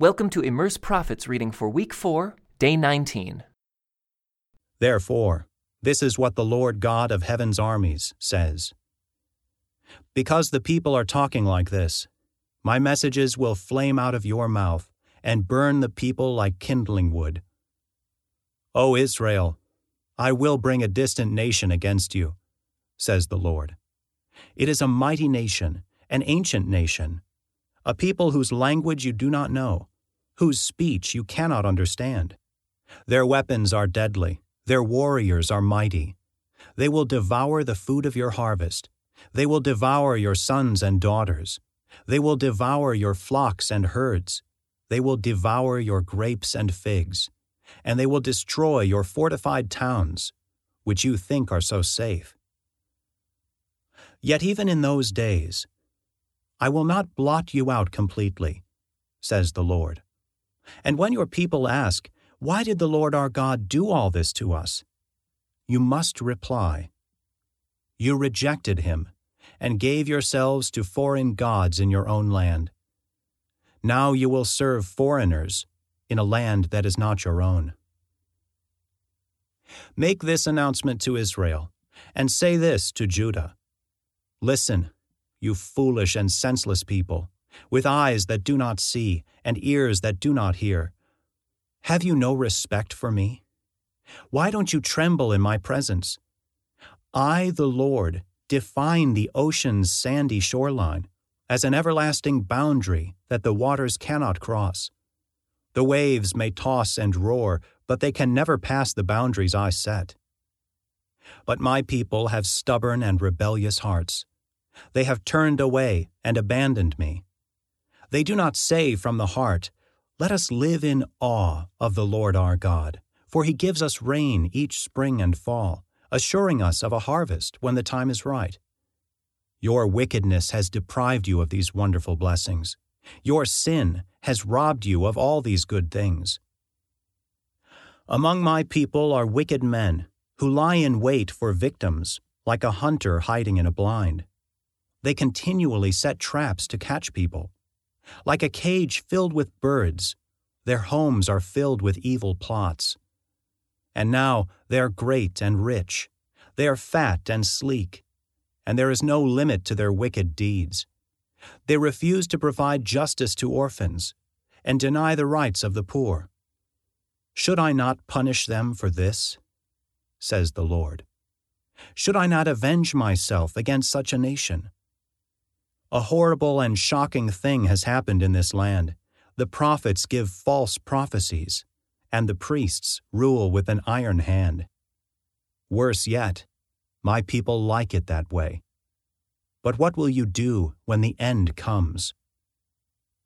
Welcome to Immerse Prophets reading for week 4, day 19. Therefore, this is what the Lord God of heaven's armies says. Because the people are talking like this, my messages will flame out of your mouth and burn the people like kindling wood. O Israel, I will bring a distant nation against you, says the Lord. It is a mighty nation, an ancient nation a people whose language you do not know, whose speech you cannot understand. Their weapons are deadly, their warriors are mighty. They will devour the food of your harvest. They will devour your sons and daughters. They will devour your flocks and herds. They will devour your grapes and figs. And they will destroy your fortified towns, which you think are so safe. Yet even in those days, I will not blot you out completely, says the Lord. And when your people ask, Why did the Lord our God do all this to us? You must reply, You rejected him and gave yourselves to foreign gods in your own land. Now you will serve foreigners in a land that is not your own. Make this announcement to Israel, and say this to Judah Listen, you foolish and senseless people, with eyes that do not see and ears that do not hear. Have you no respect for me? Why don't you tremble in my presence? I, the Lord, define the ocean's sandy shoreline as an everlasting boundary that the waters cannot cross. The waves may toss and roar, but they can never pass the boundaries I set. But my people have stubborn and rebellious hearts. They have turned away and abandoned me. They do not say from the heart, Let us live in awe of the Lord our God, for he gives us rain each spring and fall, assuring us of a harvest when the time is right. Your wickedness has deprived you of these wonderful blessings. Your sin has robbed you of all these good things. Among my people are wicked men who lie in wait for victims, like a hunter hiding in a blind. They continually set traps to catch people. Like a cage filled with birds, their homes are filled with evil plots. And now they are great and rich, they are fat and sleek, and there is no limit to their wicked deeds. They refuse to provide justice to orphans and deny the rights of the poor. Should I not punish them for this? says the Lord. Should I not avenge myself against such a nation? A horrible and shocking thing has happened in this land. The prophets give false prophecies, and the priests rule with an iron hand. Worse yet, my people like it that way. But what will you do when the end comes?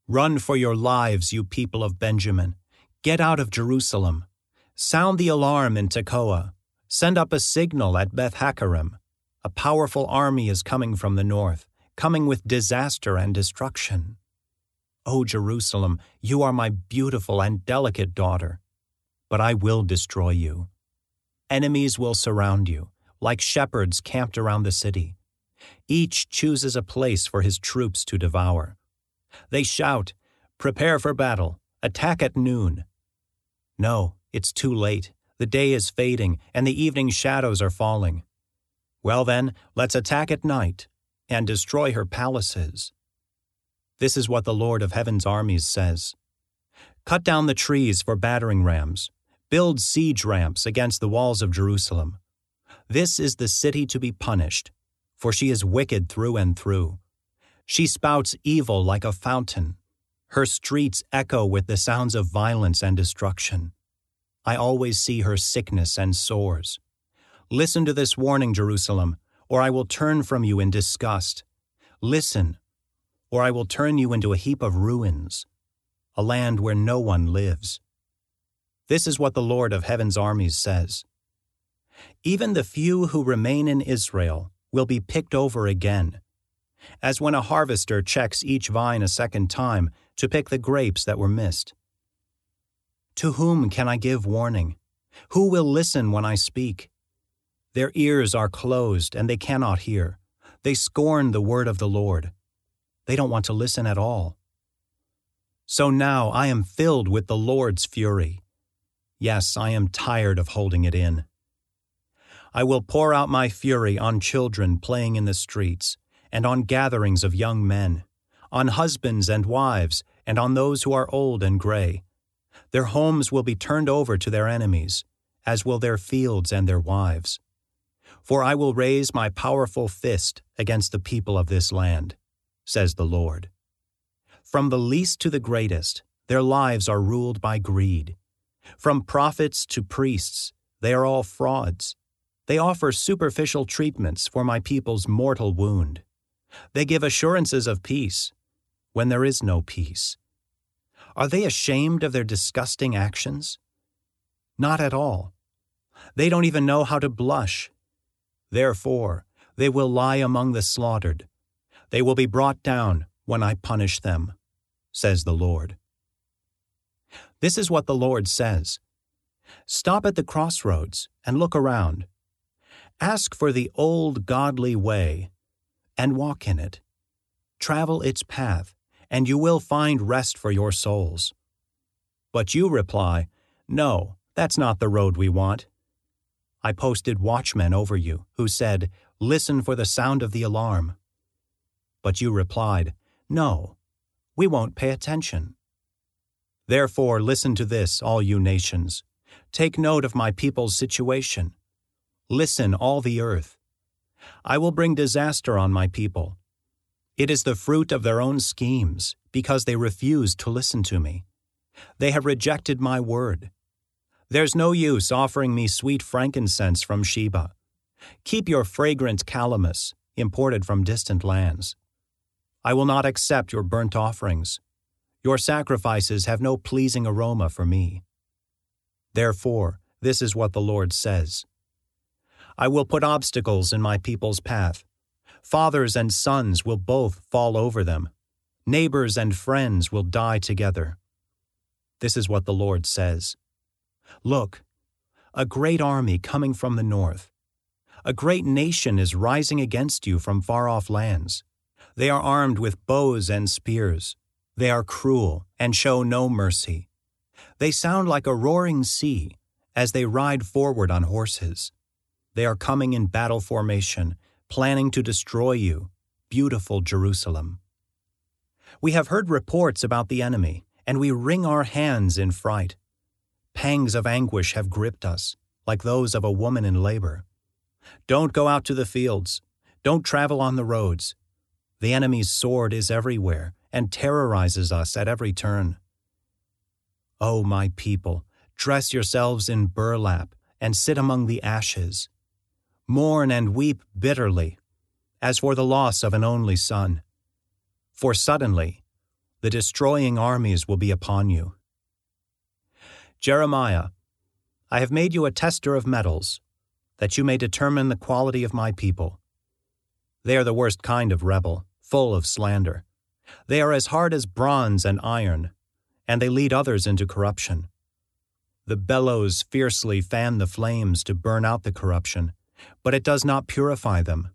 Run for your lives, you people of Benjamin. Get out of Jerusalem. Sound the alarm in Tekoa. Send up a signal at Beth Hakkerem. A powerful army is coming from the north coming with disaster and destruction. O Jerusalem, you are my beautiful and delicate daughter, but I will destroy you. Enemies will surround you, like shepherds camped around the city. Each chooses a place for his troops to devour. They shout, Prepare for battle, attack at noon. No, it's too late. The day is fading, and the evening shadows are falling. Well, then, let's attack at night and destroy her palaces. This is what the Lord of Heaven's armies says Cut down the trees for battering rams, build siege ramps against the walls of Jerusalem. This is the city to be punished, for she is wicked through and through. She spouts evil like a fountain. Her streets echo with the sounds of violence and destruction. I always see her sickness and sores. Listen to this warning, Jerusalem or I will turn from you in disgust. Listen, or I will turn you into a heap of ruins, a land where no one lives. This is what the Lord of heaven's armies says. Even the few who remain in Israel will be picked over again, as when a harvester checks each vine a second time to pick the grapes that were missed. To whom can I give warning? Who will listen when I speak? Their ears are closed and they cannot hear. They scorn the word of the Lord. They don't want to listen at all. So now I am filled with the Lord's fury. Yes, I am tired of holding it in. I will pour out my fury on children playing in the streets, and on gatherings of young men, on husbands and wives, and on those who are old and gray. Their homes will be turned over to their enemies, as will their fields and their wives. For I will raise my powerful fist against the people of this land, says the Lord. From the least to the greatest, their lives are ruled by greed. From prophets to priests, they are all frauds. They offer superficial treatments for my people's mortal wound. They give assurances of peace when there is no peace. Are they ashamed of their disgusting actions? Not at all. They don't even know how to blush. Therefore, they will lie among the slaughtered. They will be brought down when I punish them says the Lord. This is what the Lord says Stop at the crossroads and look around. Ask for the old godly way and walk in it. Travel its path, and you will find rest for your souls. But you reply, No, that's not the road we want. I posted watchmen over you who said, Listen for the sound of the alarm. But you replied, No, we won't pay attention. Therefore, listen to this, all you nations. Take note of my people's situation. Listen, all the earth. I will bring disaster on my people. It is the fruit of their own schemes, because they refuse to listen to me. They have rejected my word. There's no use offering me sweet frankincense from Sheba. Keep your fragrant calamus, imported from distant lands. I will not accept your burnt offerings. Your sacrifices have no pleasing aroma for me. Therefore, this is what the Lord says I will put obstacles in my people's path. Fathers and sons will both fall over them. Neighbors and friends will die together. This is what the Lord says Look, a great army coming from the north. A great nation is rising against you from far off lands. They are armed with bows and spears. They are cruel and show no mercy. They sound like a roaring sea as they ride forward on horses. They are coming in battle formation, planning to destroy you, beautiful Jerusalem. We have heard reports about the enemy, and we wring our hands in fright. Pangs of anguish have gripped us, like those of a woman in labor. Don't go out to the fields. Don't travel on the roads. The enemy's sword is everywhere and terrorizes us at every turn. O oh, my people, dress yourselves in burlap and sit among the ashes. Mourn and weep bitterly, as for the loss of an only son. For suddenly the destroying armies will be upon you. Jeremiah, I have made you a tester of metals, that you may determine the quality of my people. They are the worst kind of rebel full of slander. They are as hard as bronze and iron, and they lead others into corruption. The bellows fiercely fan the flames to burn out the corruption, but it does not purify them,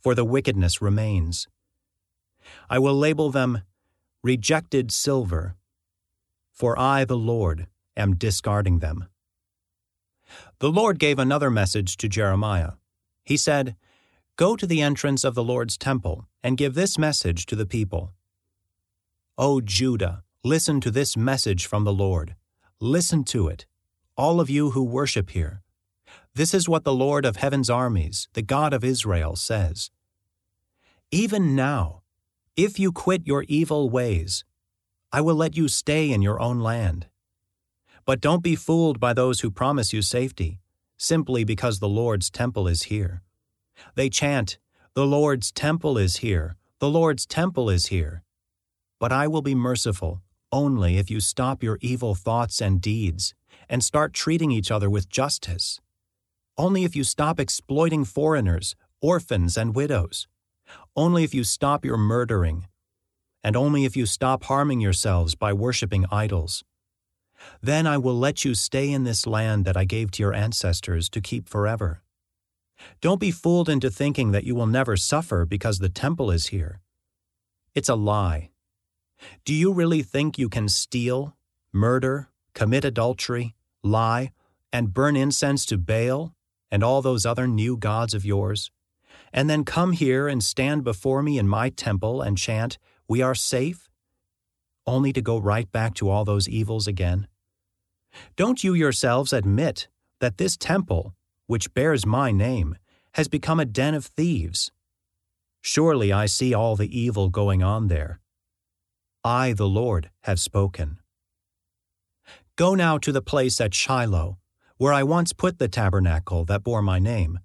for the wickedness remains. I will label them rejected silver, for I, the Lord, am discarding them. The Lord gave another message to Jeremiah. He said, Go to the entrance of the Lord's temple and give this message to the people. O Judah, listen to this message from the Lord. Listen to it, all of you who worship here. This is what the Lord of heaven's armies, the God of Israel, says. Even now, if you quit your evil ways, I will let you stay in your own land. But don't be fooled by those who promise you safety, simply because the Lord's temple is here. They chant, The Lord's temple is here, the Lord's temple is here. But I will be merciful only if you stop your evil thoughts and deeds and start treating each other with justice. Only if you stop exploiting foreigners, orphans, and widows. Only if you stop your murdering. And only if you stop harming yourselves by worshiping idols. Then I will let you stay in this land that I gave to your ancestors to keep forever. Don't be fooled into thinking that you will never suffer because the temple is here. It's a lie. Do you really think you can steal, murder, commit adultery, lie, and burn incense to Baal and all those other new gods of yours, and then come here and stand before me in my temple and chant, We are safe? Only to go right back to all those evils again? Don't you yourselves admit that this temple, which bears my name, has become a den of thieves? Surely I see all the evil going on there. I, the Lord, have spoken. Go now to the place at Shiloh, where I once put the tabernacle that bore my name.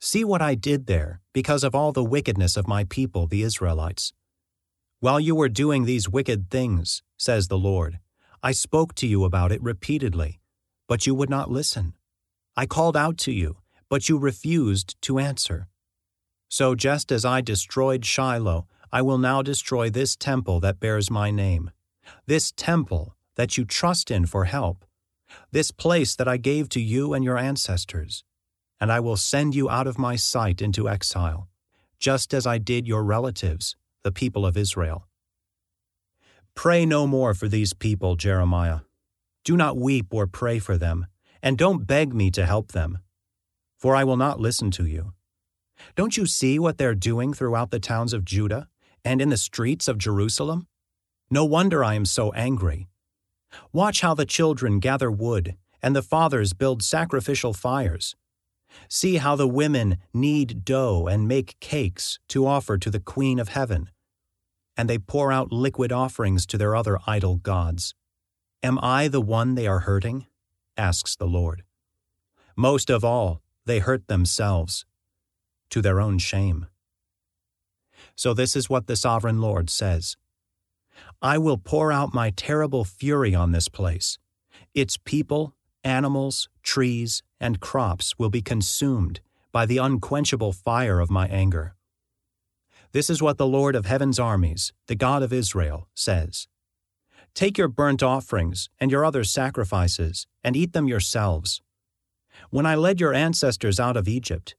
See what I did there because of all the wickedness of my people, the Israelites. While you were doing these wicked things, says the Lord, I spoke to you about it repeatedly, but you would not listen. I called out to you, but you refused to answer. So just as I destroyed Shiloh, I will now destroy this temple that bears my name, this temple that you trust in for help, this place that I gave to you and your ancestors, and I will send you out of my sight into exile, just as I did your relatives, the people of Israel. Pray no more for these people, Jeremiah. Do not weep or pray for them, and don't beg me to help them, for I will not listen to you. Don't you see what they're doing throughout the towns of Judah and in the streets of Jerusalem? No wonder I am so angry. Watch how the children gather wood and the fathers build sacrificial fires. See how the women knead dough and make cakes to offer to the Queen of Heaven. And they pour out liquid offerings to their other idol gods. Am I the one they are hurting? asks the Lord. Most of all, they hurt themselves to their own shame. So, this is what the sovereign Lord says I will pour out my terrible fury on this place. Its people, animals, trees, and crops will be consumed by the unquenchable fire of my anger. This is what the Lord of heaven's armies, the God of Israel, says Take your burnt offerings and your other sacrifices, and eat them yourselves. When I led your ancestors out of Egypt,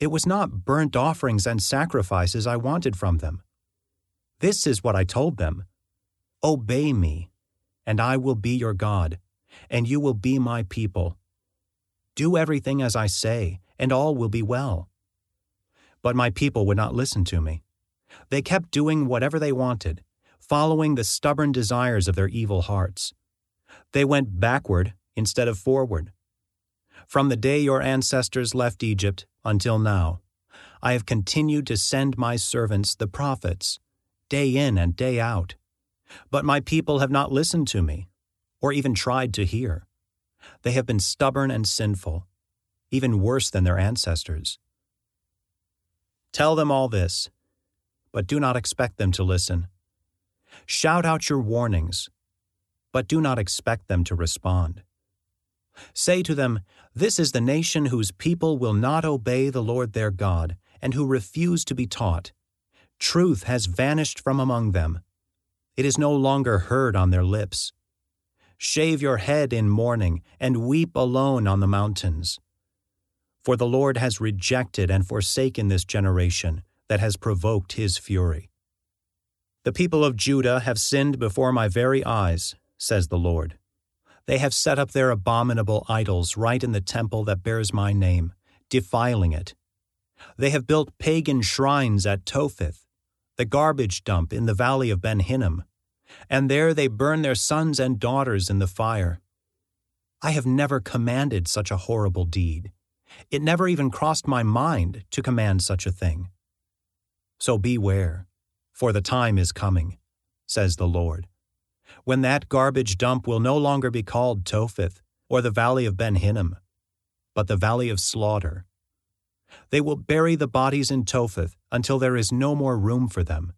it was not burnt offerings and sacrifices I wanted from them. This is what I told them Obey me, and I will be your God, and you will be my people. Do everything as I say, and all will be well. But my people would not listen to me. They kept doing whatever they wanted, following the stubborn desires of their evil hearts. They went backward instead of forward. From the day your ancestors left Egypt until now, I have continued to send my servants, the prophets, day in and day out. But my people have not listened to me, or even tried to hear. They have been stubborn and sinful, even worse than their ancestors. Tell them all this, but do not expect them to listen. Shout out your warnings, but do not expect them to respond. Say to them, This is the nation whose people will not obey the Lord their God, and who refuse to be taught. Truth has vanished from among them. It is no longer heard on their lips. Shave your head in mourning, and weep alone on the mountains. For the Lord has rejected and forsaken this generation that has provoked his fury. The people of Judah have sinned before my very eyes, says the Lord. They have set up their abominable idols right in the temple that bears my name, defiling it. They have built pagan shrines at Topheth, the garbage dump in the valley of Ben Hinnom, and there they burn their sons and daughters in the fire. I have never commanded such a horrible deed. It never even crossed my mind to command such a thing. So beware, for the time is coming, says the Lord when that garbage dump will no longer be called Topheth or the valley of Ben Hinnom, but the valley of slaughter. They will bury the bodies in Topheth until there is no more room for them.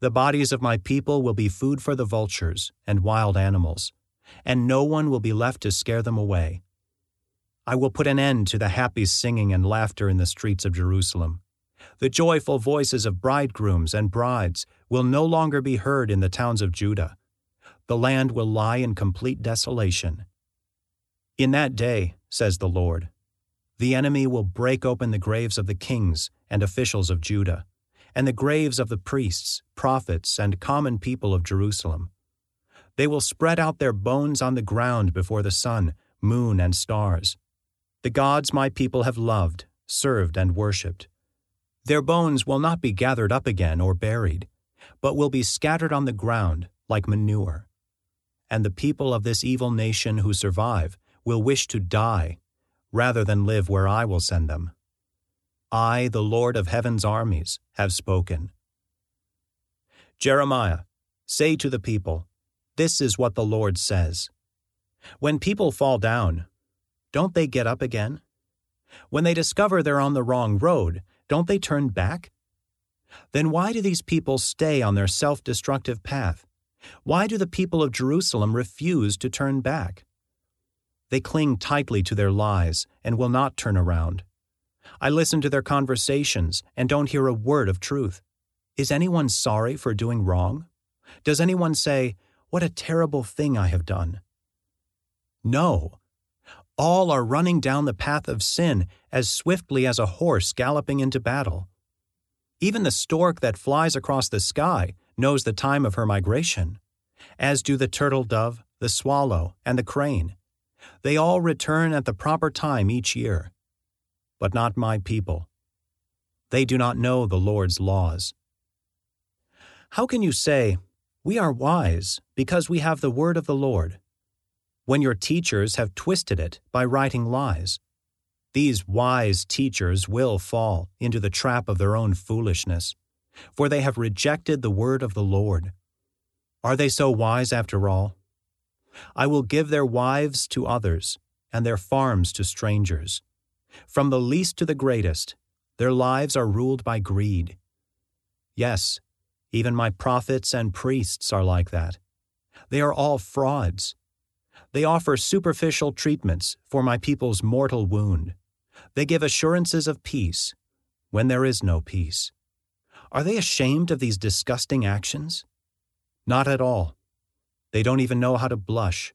The bodies of my people will be food for the vultures and wild animals, and no one will be left to scare them away. I will put an end to the happy singing and laughter in the streets of Jerusalem. The joyful voices of bridegrooms and brides will no longer be heard in the towns of Judah the land will lie in complete desolation. In that day, says the Lord, the enemy will break open the graves of the kings and officials of Judah, and the graves of the priests, prophets, and common people of Jerusalem. They will spread out their bones on the ground before the sun, moon, and stars. The gods my people have loved, served, and worshipped. Their bones will not be gathered up again or buried, but will be scattered on the ground like manure. And the people of this evil nation who survive will wish to die rather than live where I will send them. I, the Lord of heaven's armies, have spoken. Jeremiah, say to the people, This is what the Lord says. When people fall down, don't they get up again? When they discover they're on the wrong road, don't they turn back? Then why do these people stay on their self destructive path? Why do the people of Jerusalem refuse to turn back? They cling tightly to their lies and will not turn around. I listen to their conversations and don't hear a word of truth. Is anyone sorry for doing wrong? Does anyone say, What a terrible thing I have done? No. All are running down the path of sin as swiftly as a horse galloping into battle. Even the stork that flies across the sky knows the time of her migration, as do the turtle dove, the swallow, and the crane. They all return at the proper time each year but not my people. They do not know the Lord's laws. How can you say, We are wise because we have the word of the Lord, when your teachers have twisted it by writing lies? These wise teachers will fall into the trap of their own foolishness, for they have rejected the word of the Lord. Are they so wise after all? I will give their wives to others, and their farms to strangers. From the least to the greatest, their lives are ruled by greed. Yes, even my prophets and priests are like that. They are all frauds. They offer superficial treatments for my people's mortal wound. They give assurances of peace when there is no peace. Are they ashamed of these disgusting actions? Not at all. They don't even know how to blush.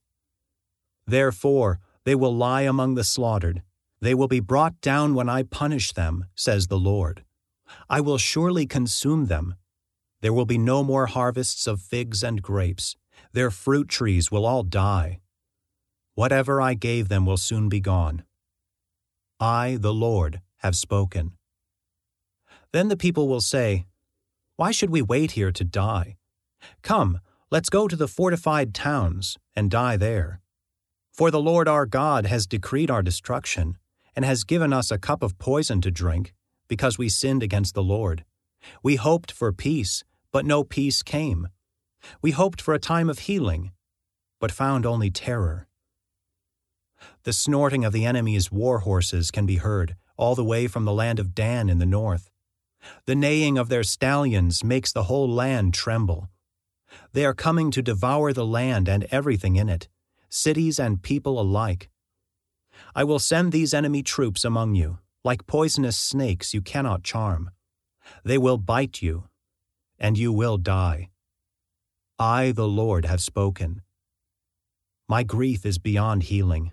Therefore, they will lie among the slaughtered they will be brought down when I punish them, says the Lord. I will surely consume them. There will be no more harvests of figs and grapes. Their fruit trees will all die. Whatever I gave them will soon be gone. I, the Lord, have spoken. Then the people will say, Why should we wait here to die? Come, let's go to the fortified towns and die there. For the Lord our God has decreed our destruction and has given us a cup of poison to drink, because we sinned against the Lord. We hoped for peace, but no peace came. We hoped for a time of healing, but found only terror. The snorting of the enemy's war horses can be heard all the way from the land of Dan in the north. The neighing of their stallions makes the whole land tremble. They are coming to devour the land and everything in it, cities and people alike. I will send these enemy troops among you, like poisonous snakes you cannot charm. They will bite you, and you will die. I, the Lord, have spoken. My grief is beyond healing.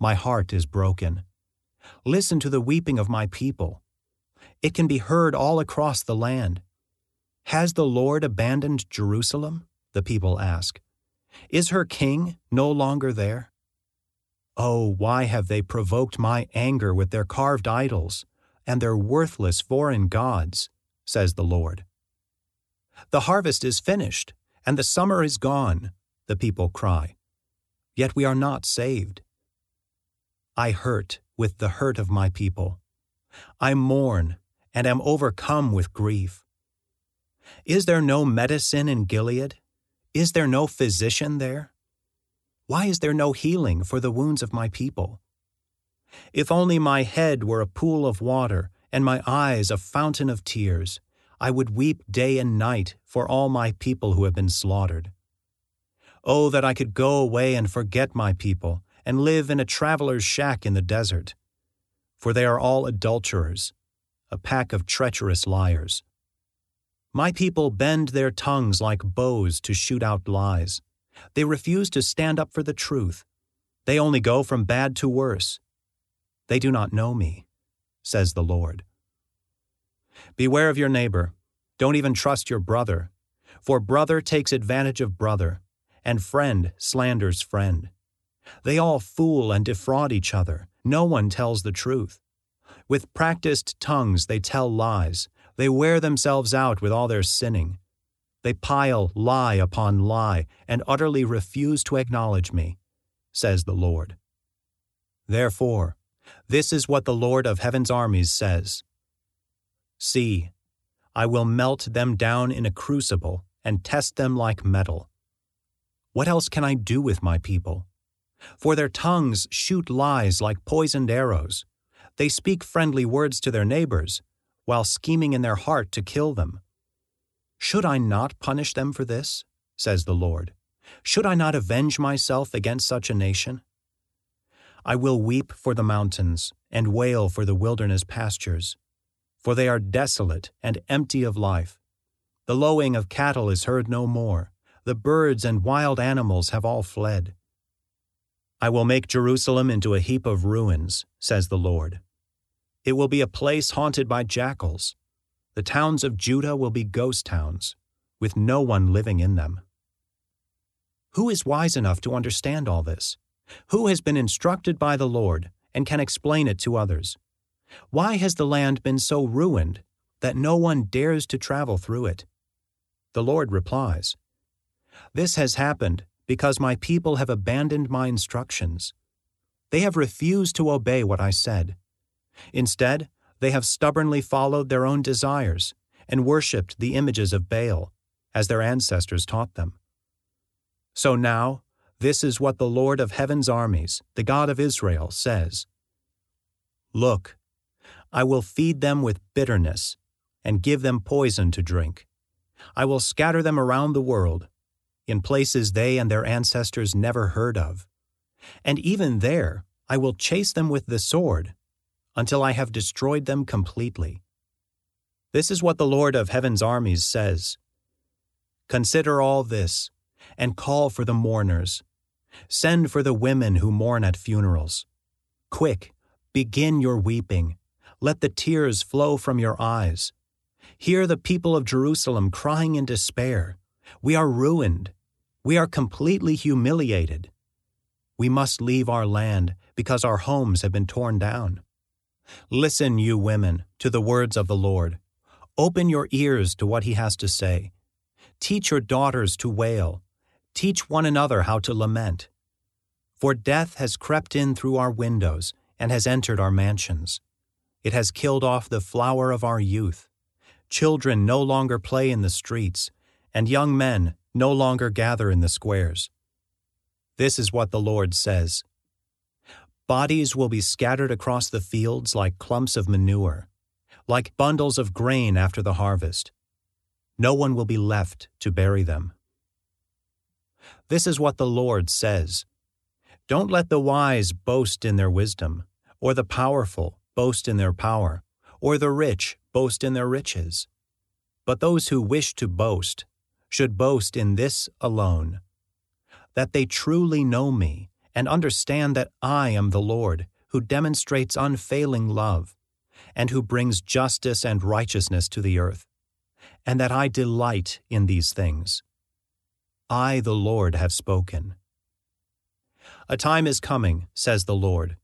My heart is broken. Listen to the weeping of my people. It can be heard all across the land. Has the Lord abandoned Jerusalem? The people ask. Is her king no longer there? Oh, why have they provoked my anger with their carved idols and their worthless foreign gods? says the Lord. The harvest is finished, and the summer is gone, the people cry. Yet we are not saved. I hurt with the hurt of my people. I mourn and am overcome with grief. Is there no medicine in Gilead? Is there no physician there? Why is there no healing for the wounds of my people? If only my head were a pool of water and my eyes a fountain of tears, I would weep day and night for all my people who have been slaughtered. Oh, that I could go away and forget my people and live in a traveler's shack in the desert. For they are all adulterers, a pack of treacherous liars. My people bend their tongues like bows to shoot out lies. They refuse to stand up for the truth. They only go from bad to worse. They do not know me, says the Lord. Beware of your neighbor, Don't even trust your brother, for brother takes advantage of brother, and friend slanders friend. They all fool and defraud each other. No one tells the truth. With practiced tongues they tell lies. They wear themselves out with all their sinning. They pile lie upon lie and utterly refuse to acknowledge me, says the Lord. Therefore, this is what the Lord of heaven's armies says See, I will melt them down in a crucible and test them like metal. What else can I do with my people? For their tongues shoot lies like poisoned arrows. They speak friendly words to their neighbors, while scheming in their heart to kill them. Should I not punish them for this? says the Lord. Should I not avenge myself against such a nation? I will weep for the mountains and wail for the wilderness pastures, for they are desolate and empty of life. The lowing of cattle is heard no more, the birds and wild animals have all fled. I will make Jerusalem into a heap of ruins, says the Lord. It will be a place haunted by jackals the towns of Judah will be ghost towns, with no one living in them. Who is wise enough to understand all this? Who has been instructed by the Lord and can explain it to others? Why has the land been so ruined that no one dares to travel through it? The Lord replies This has happened because my people have abandoned my instructions. They have refused to obey what I said. Instead, they have stubbornly followed their own desires and worshipped the images of Baal, as their ancestors taught them. So now, this is what the Lord of heaven's armies, the God of Israel, says Look, I will feed them with bitterness and give them poison to drink. I will scatter them around the world, in places they and their ancestors never heard of. And even there, I will chase them with the sword until I have destroyed them completely. This is what the Lord of heaven's armies says Consider all this, and call for the mourners. Send for the women who mourn at funerals. Quick, begin your weeping. Let the tears flow from your eyes. Hear the people of Jerusalem crying in despair. We are ruined. We are completely humiliated. We must leave our land because our homes have been torn down. Listen, you women, to the words of the Lord. Open your ears to what he has to say. Teach your daughters to wail. Teach one another how to lament. For death has crept in through our windows and has entered our mansions. It has killed off the flower of our youth. Children no longer play in the streets, and young men no longer gather in the squares. This is what the Lord says Bodies will be scattered across the fields like clumps of manure, like bundles of grain after the harvest. No one will be left to bury them. This is what the Lord says Don't let the wise boast in their wisdom, or the powerful boast in their power, or the rich boast in their riches. But those who wish to boast should boast in this alone that they truly know me and understand that I am the Lord, who demonstrates unfailing love, and who brings justice and righteousness to the earth, and that I delight in these things. I, the Lord, have spoken. A time is coming, says the Lord,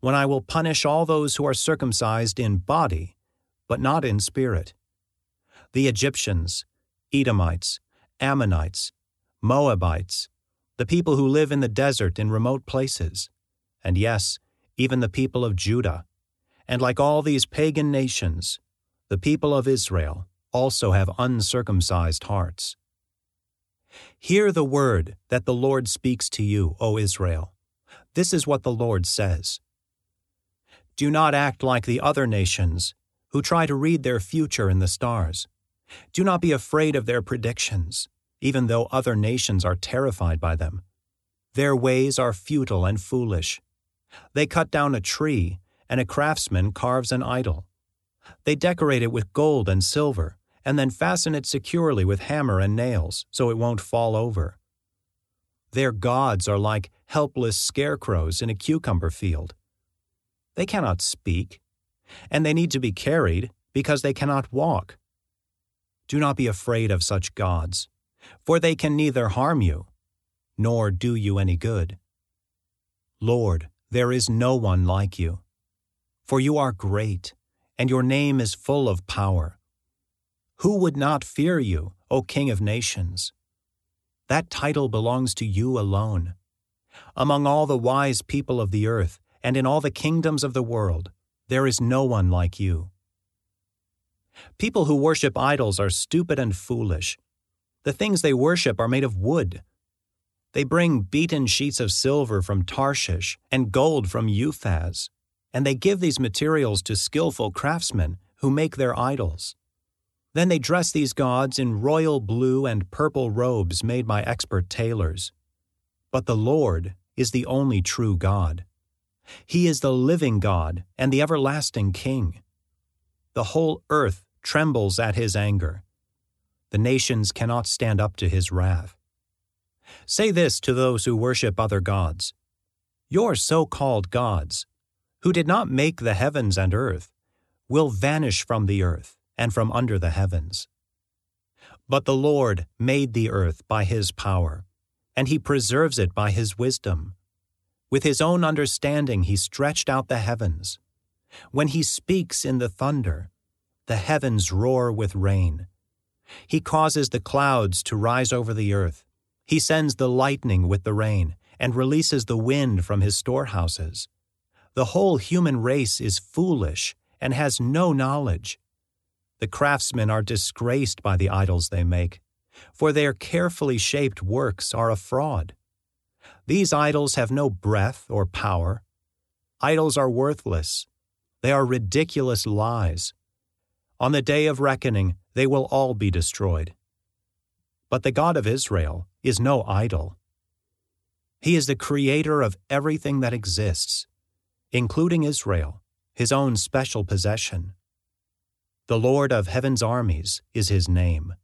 when I will punish all those who are circumcised in body, but not in spirit. The Egyptians, Edomites, Ammonites, Moabites, the people who live in the desert in remote places, and yes, even the people of Judah. And like all these pagan nations, the people of Israel also have uncircumcised hearts. Hear the word that the Lord speaks to you, O Israel. This is what the Lord says. Do not act like the other nations who try to read their future in the stars. Do not be afraid of their predictions even though other nations are terrified by them. Their ways are futile and foolish. They cut down a tree, and a craftsman carves an idol. They decorate it with gold and silver, and then fasten it securely with hammer and nails so it won't fall over. Their gods are like helpless scarecrows in a cucumber field. They cannot speak, and they need to be carried because they cannot walk. Do not be afraid of such gods, for they can neither harm you nor do you any good. Lord, there is no one like you, for you are great, and your name is full of power. Who would not fear you, O King of nations? That title belongs to you alone. Among all the wise people of the earth and in all the kingdoms of the world, there is no one like you. People who worship idols are stupid and foolish. The things they worship are made of wood. They bring beaten sheets of silver from Tarshish and gold from Uphaz, and they give these materials to skillful craftsmen who make their idols. Then they dress these gods in royal blue and purple robes made by expert tailors. But the Lord is the only true God. He is the living God and the everlasting King. The whole earth trembles at his anger. The nations cannot stand up to his wrath. Say this to those who worship other gods Your so called gods, who did not make the heavens and earth, will vanish from the earth and from under the heavens. But the Lord made the earth by his power, and he preserves it by his wisdom. With his own understanding he stretched out the heavens. When he speaks in the thunder, the heavens roar with rain. He causes the clouds to rise over the earth. He sends the lightning with the rain, and releases the wind from his storehouses. The whole human race is foolish and has no knowledge. The craftsmen are disgraced by the idols they make, for their carefully shaped works are a fraud. These idols have no breath or power. Idols are worthless. They are ridiculous lies. On the day of reckoning, they will all be destroyed. But the God of Israel is no idol. He is the creator of everything that exists, including Israel, his own special possession. The Lord of heaven's armies is his name.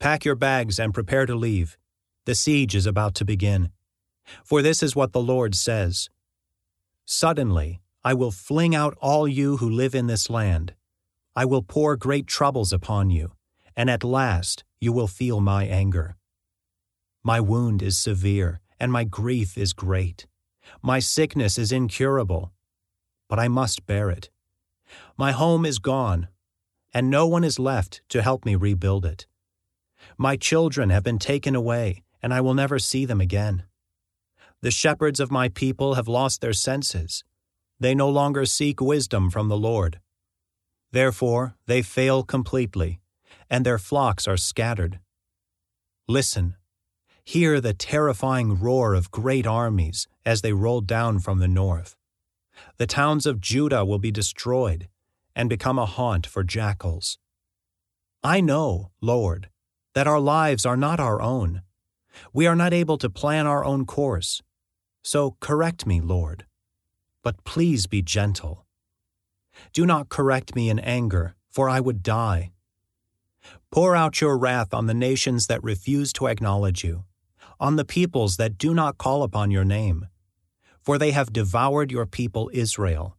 Pack your bags and prepare to leave. The siege is about to begin. For this is what the Lord says Suddenly I will fling out all you who live in this land. I will pour great troubles upon you, and at last you will feel my anger. My wound is severe, and my grief is great. My sickness is incurable, but I must bear it. My home is gone, and no one is left to help me rebuild it. My children have been taken away, and I will never see them again. The shepherds of my people have lost their senses. They no longer seek wisdom from the Lord. Therefore, they fail completely, and their flocks are scattered. Listen, hear the terrifying roar of great armies as they roll down from the north. The towns of Judah will be destroyed and become a haunt for jackals. I know, Lord, that our lives are not our own. We are not able to plan our own course. So correct me, Lord. But please be gentle. Do not correct me in anger, for I would die. Pour out your wrath on the nations that refuse to acknowledge you, on the peoples that do not call upon your name for they have devoured your people Israel.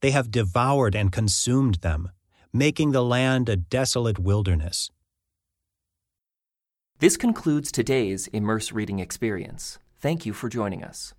They have devoured and consumed them, making the land a desolate wilderness. This concludes today's Immerse Reading Experience. Thank you for joining us.